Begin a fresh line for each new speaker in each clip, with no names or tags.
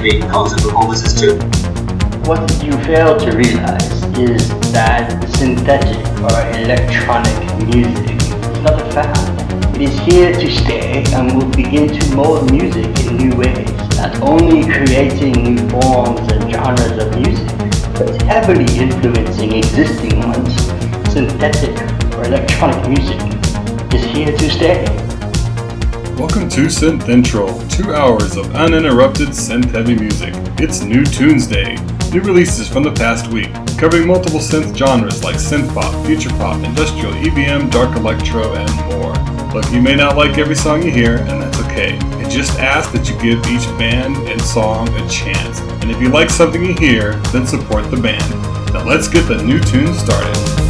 performances too.
What you fail to realize is that synthetic or electronic music is not a fad. It is here to stay and will begin to mold music in new ways, not only creating new forms and genres of music, but heavily influencing existing ones. Synthetic or electronic music is here to stay.
Welcome to Synth Intro, two hours of uninterrupted synth heavy music. It's New Tunes Day, new releases from the past week, covering multiple synth genres like synth pop, future pop, industrial, EBM, dark electro, and more. Look, you may not like every song you hear, and that's okay. I just ask that you give each band and song a chance. And if you like something you hear, then support the band. Now let's get the new tune started.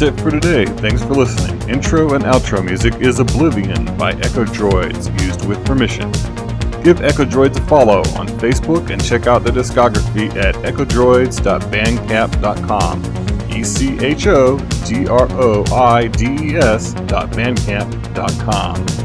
That's it for today. Thanks for listening. Intro and outro music is Oblivion by Echo Droids, used with permission. Give Echo Droids a follow on Facebook and check out their discography at echodroids.bandcamp.com. E C H O D R O I D E S dot bandcamp.com.